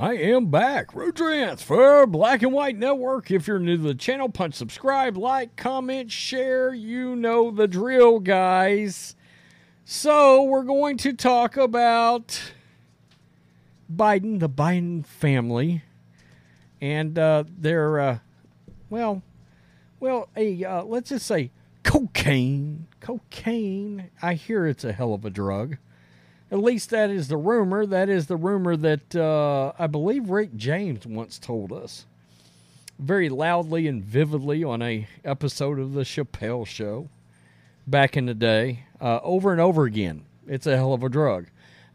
I am back. Rodrance for Black and White Network. If you're new to the channel, punch subscribe, like, comment, share. You know the drill, guys. So, we're going to talk about Biden, the Biden family, and uh, their, uh, well, well, a uh, let's just say cocaine. Cocaine. I hear it's a hell of a drug. At least that is the rumor. That is the rumor that uh, I believe Rick James once told us very loudly and vividly on a episode of the Chappelle Show back in the day, uh, over and over again. It's a hell of a drug.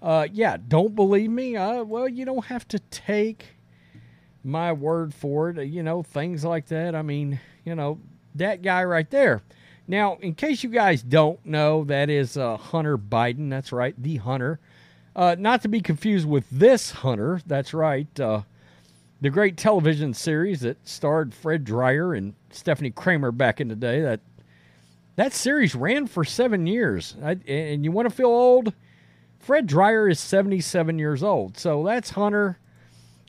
Uh, yeah, don't believe me? Uh, well, you don't have to take my word for it. You know, things like that. I mean, you know, that guy right there now, in case you guys don't know, that is uh, Hunter Biden. That's right, the Hunter. Uh, not to be confused with this Hunter. That's right. Uh, the great television series that starred Fred Dryer and Stepfanie Kramer back in the day. That that series ran for seven years. I, and you want to feel old? Fred Dryer is 77 years old. So that's Hunter,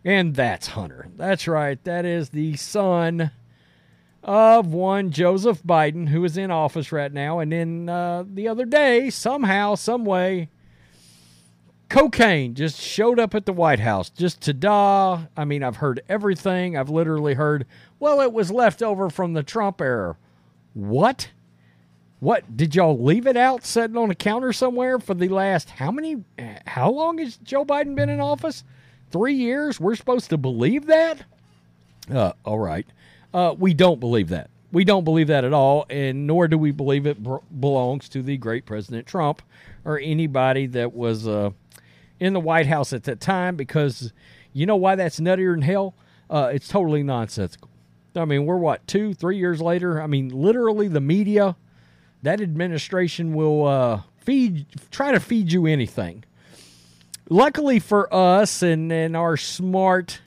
and that's Hunter. That's right. That is the son of one Joseph Biden, who is in office right now. And then uh, the other day, somehow, some way, cocaine just showed up at the White House. Just ta da. I mean, I've heard everything. I've literally heard, well, it was left over from the Trump era. What? What? Did y'all leave it out sitting on a counter somewhere for the last how many? How long has Joe Biden been in office? Three years? We're supposed to believe that? Uh, all right. Uh, we don't believe that. We don't believe that at all, and nor do we believe it belongs to the great President Trump or anybody that was uh, in the White House at that time because you know why that's nuttier than hell? Uh, it's totally nonsensical. I mean, we're what, two, three years later? I mean, literally, the media, that administration will uh, feed, try to feed you anything. Luckily for us and, and our smart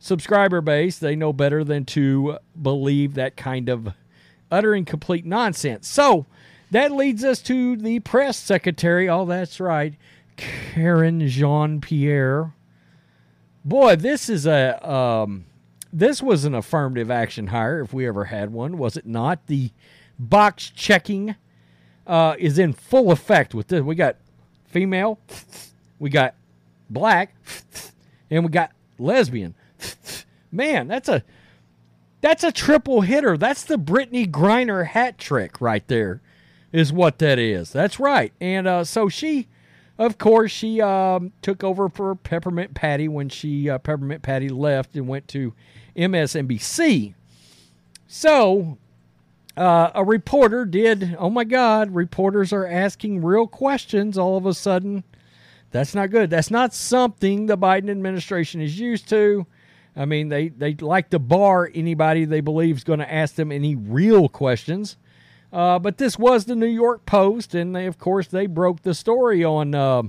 subscriber base, they know better than to believe that kind of uttering complete nonsense. So that leads us to the press secretary. Oh, that's right, Karen Jean Pierre. Boy, this is a um, this was an affirmative action hire if we ever had one, was it not? The box checking uh, is in full effect with this. We got female, we got black, and we got lesbian. Man, that's a that's a triple hitter. That's the Brittney Griner hat trick right there, is what that is. That's right. And uh, so she, of course, she um, took over for Peppermint Patty when she uh, Peppermint Patty left and went to MSNBC. So uh, a reporter did. Oh my God! Reporters are asking real questions all of a sudden. That's not good. That's not something the Biden administration is used to. I mean, they, they like to bar anybody they believe is going to ask them any real questions. Uh, but this was the New York Post, and they, of course, they broke the story on uh,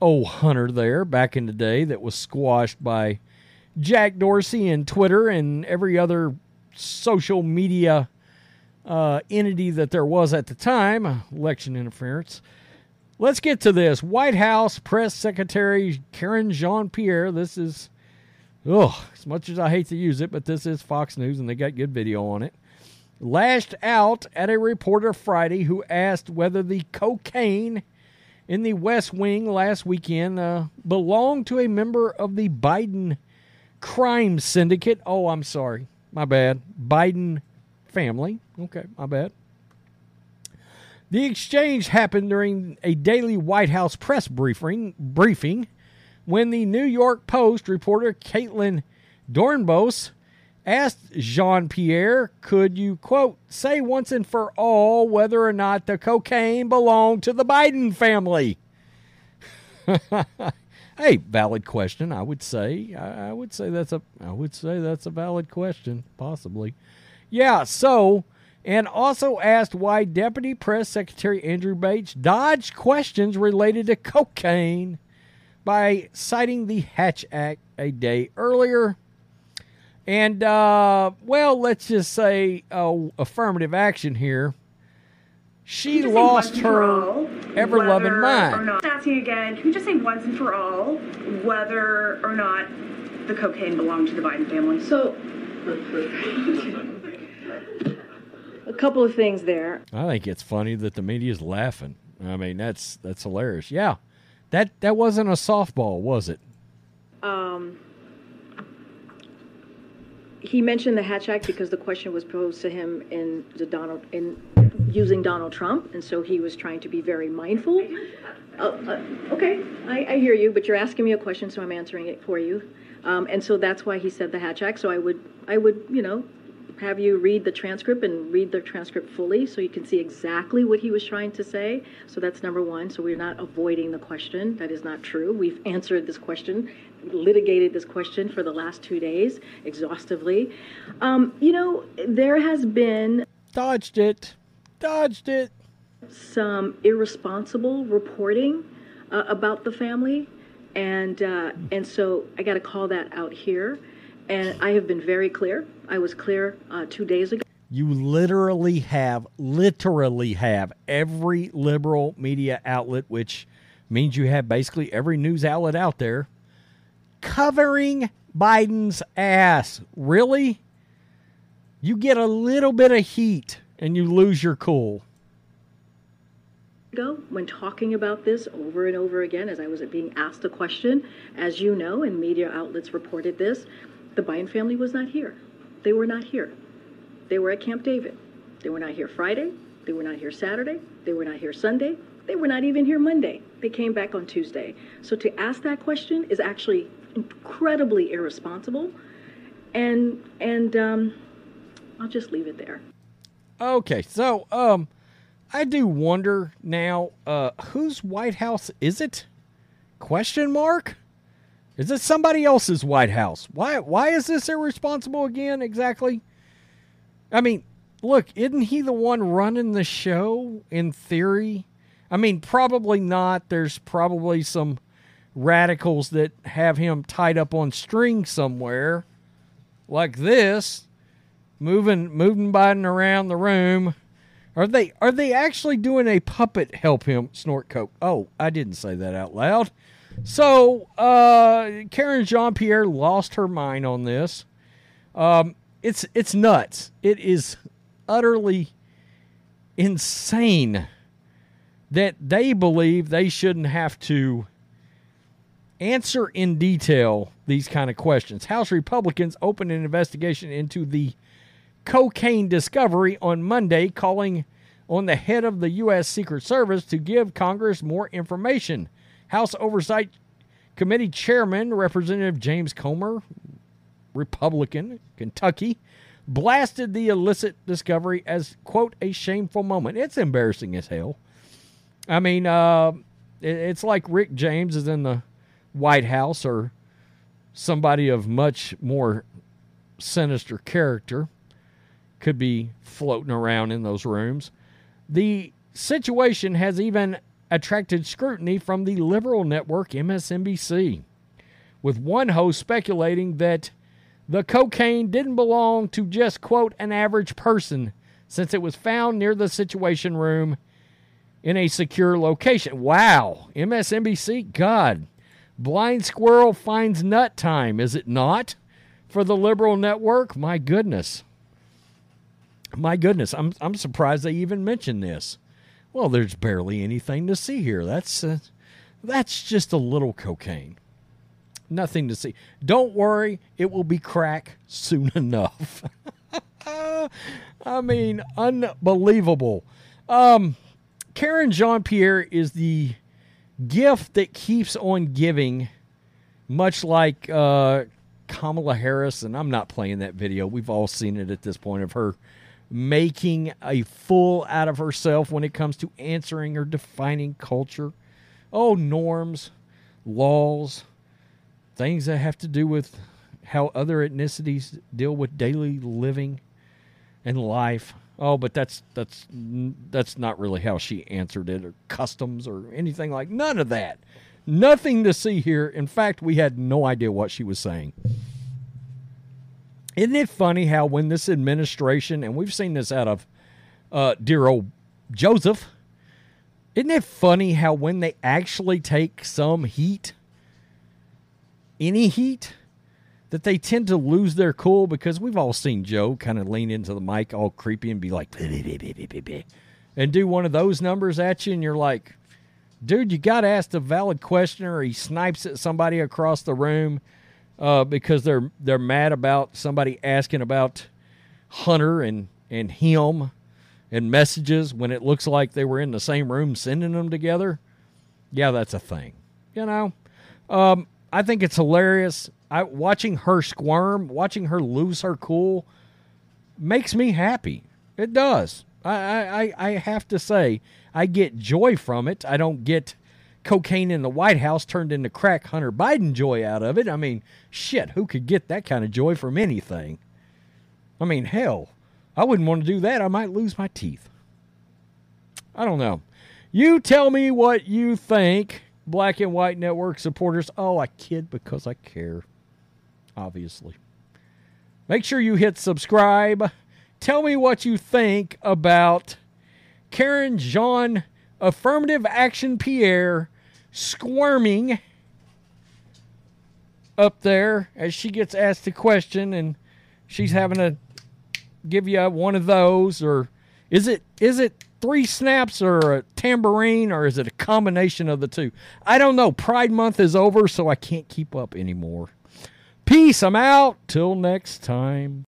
old Hunter there back in the day that was squashed by Jack Dorsey and Twitter and every other social media uh, entity that there was at the time, election interference. Let's get to this. White House Press Secretary Karen Jean Pierre. This is Oh, as much as I hate to use it, but this is Fox News and they got good video on it. Lashed out at a reporter Friday who asked whether the cocaine in the West Wing last weekend uh, belonged to a member of the Biden crime syndicate. Oh, I'm sorry. My bad. Biden family. Okay, my bad. The exchange happened during a daily White House press briefing, briefing when the New York Post reporter Caitlin Doornbos asked Jean Pierre, could you, quote, say once and for all whether or not the cocaine belonged to the Biden family? hey, valid question. I would say. I, I, would say that's a. I would say that's a valid question, possibly. Yeah. So, and also asked why Deputy Press Secretary Andrew Bates dodged questions related to cocaine by citing the Hatch Act a day earlier. And uh, well, let's just say uh, affirmative action here she lost her ever loving mind. Not, asking again, can we just say once and for all whether or not the cocaine belonged to the Biden family? So, a couple of things there. I think it's funny that the media is laughing. I mean, that's that's hilarious. Yeah, that that wasn't a softball, was it? Um, he mentioned the Hatch Act because the question was posed to him in the Donald in using Donald Trump, and so he was trying to be very mindful. Uh, uh, okay, I, I, hear you, but you're asking me a question, so I'm answering it for you. Um, and so that's why he said the Hatch Act. So I would, I would, you know, have you read the transcript and read the transcript fully so you can see exactly what he was trying to say. So that's number one. So we're not avoiding the question. That is not true. We've answered this question, litigated this question for the last two days exhaustively. Um, you know, there has been. Dodged it. Dodged it. Some irresponsible reporting uh, about the family. And, uh, and so I got to call that out here. And I have been very clear. I was clear uh, two days ago. You literally have, literally have every liberal media outlet, which means you have basically every news outlet out there, covering Biden's ass. Really? You get a little bit of heat and you lose your cool. Go when talking about this over and over again, as I was being asked a question, as you know, and media outlets reported this, the Biden family was not here. They were not here. They were at Camp David. They were not here Friday. They were not here Saturday. They were not here Sunday. They were not even here Monday. They came back on Tuesday. So to ask that question is actually incredibly irresponsible. And and um, I'll just leave it there. Okay, so um, I do wonder now, uh, whose White House is it? Question mark. Is this somebody else's White House? Why why is this irresponsible again exactly? I mean, look, isn't he the one running the show in theory? I mean, probably not. There's probably some radicals that have him tied up on string somewhere like this, moving moving Biden around the room. Are they are they actually doing a puppet help him snort coke? Oh, I didn't say that out loud. So uh, Karine Jean Pierre lost her mind on this. Um, it's it's nuts. It is utterly insane that they believe they shouldn't have to answer in detail these kind of questions. House Republicans opened an investigation into the cocaine discovery on Monday, calling on the head of the U.S. Secret Service to give Congress more information. House Oversight Committee Chairman Representative James Comer, Republican, Kentucky, blasted the illicit discovery as, quote, a shameful moment. It's embarrassing as hell. I mean, uh, it's like Rick James is in the White House or somebody of much more sinister character could be floating around in those rooms. The situation has even attracted scrutiny from the liberal network MSNBC, with one host speculating that the cocaine didn't belong to just, quote, an average person, since it was found near the Situation Room in a secure location. Wow, MSNBC, God, blind squirrel finds nut time, is it not? For the liberal network? My goodness. My goodness, I'm, I'm surprised they even mentioned this. Well, there's barely anything to see here. That's uh, that's just a little cocaine. Nothing to see. Don't worry, it will be crack soon enough. I mean, unbelievable. Um, Karine Jean Pierre is the gift that keeps on giving, much like uh, Kamala Harris, and I'm not playing that video. We've all seen it at this point of her making a fool out of herself when it comes to answering or defining culture. Oh, norms, laws, things that have to do with how other ethnicities deal with daily living and life. Oh, but that's that's that's not really how she answered it or customs or anything like none of that. Nothing to see here. In fact, we had no idea what she was saying. Isn't it funny how when this administration, and we've seen this out of uh, dear old Joseph, isn't it funny how when they actually take some heat, any heat, that they tend to lose their cool? Because we've all seen Joe kind of lean into the mic all creepy and be like, and do one of those numbers at you, and you're like, dude, you got to ask a valid question, or he snipes at somebody across the room uh, because they're they're mad about somebody asking about Hunter and and him and messages when it looks like they were in the same room sending them together. Yeah, that's a thing. You know, um, I think it's hilarious. I watching her squirm, watching her lose her cool, makes me happy. It does. I I, I have to say, I get joy from it. I don't get cocaine in the White House turned into crack Hunter Biden joy out of it. I mean, shit, who could get that kind of joy from anything? I mean, hell, I wouldn't want to do that. I might lose my teeth. I don't know. You tell me what you think, Black and White Network supporters. Oh, I kid because I care, obviously. Make sure you hit subscribe. Tell me what you think about Karen Jean Affirmative Action Pierre squirming up there as she gets asked a question and she's having to give you one of those or is it is it three snaps or a tambourine or is it a combination of the two? I don't know. Pride month is over so i can't keep up anymore. Peace. I'm out. Till next time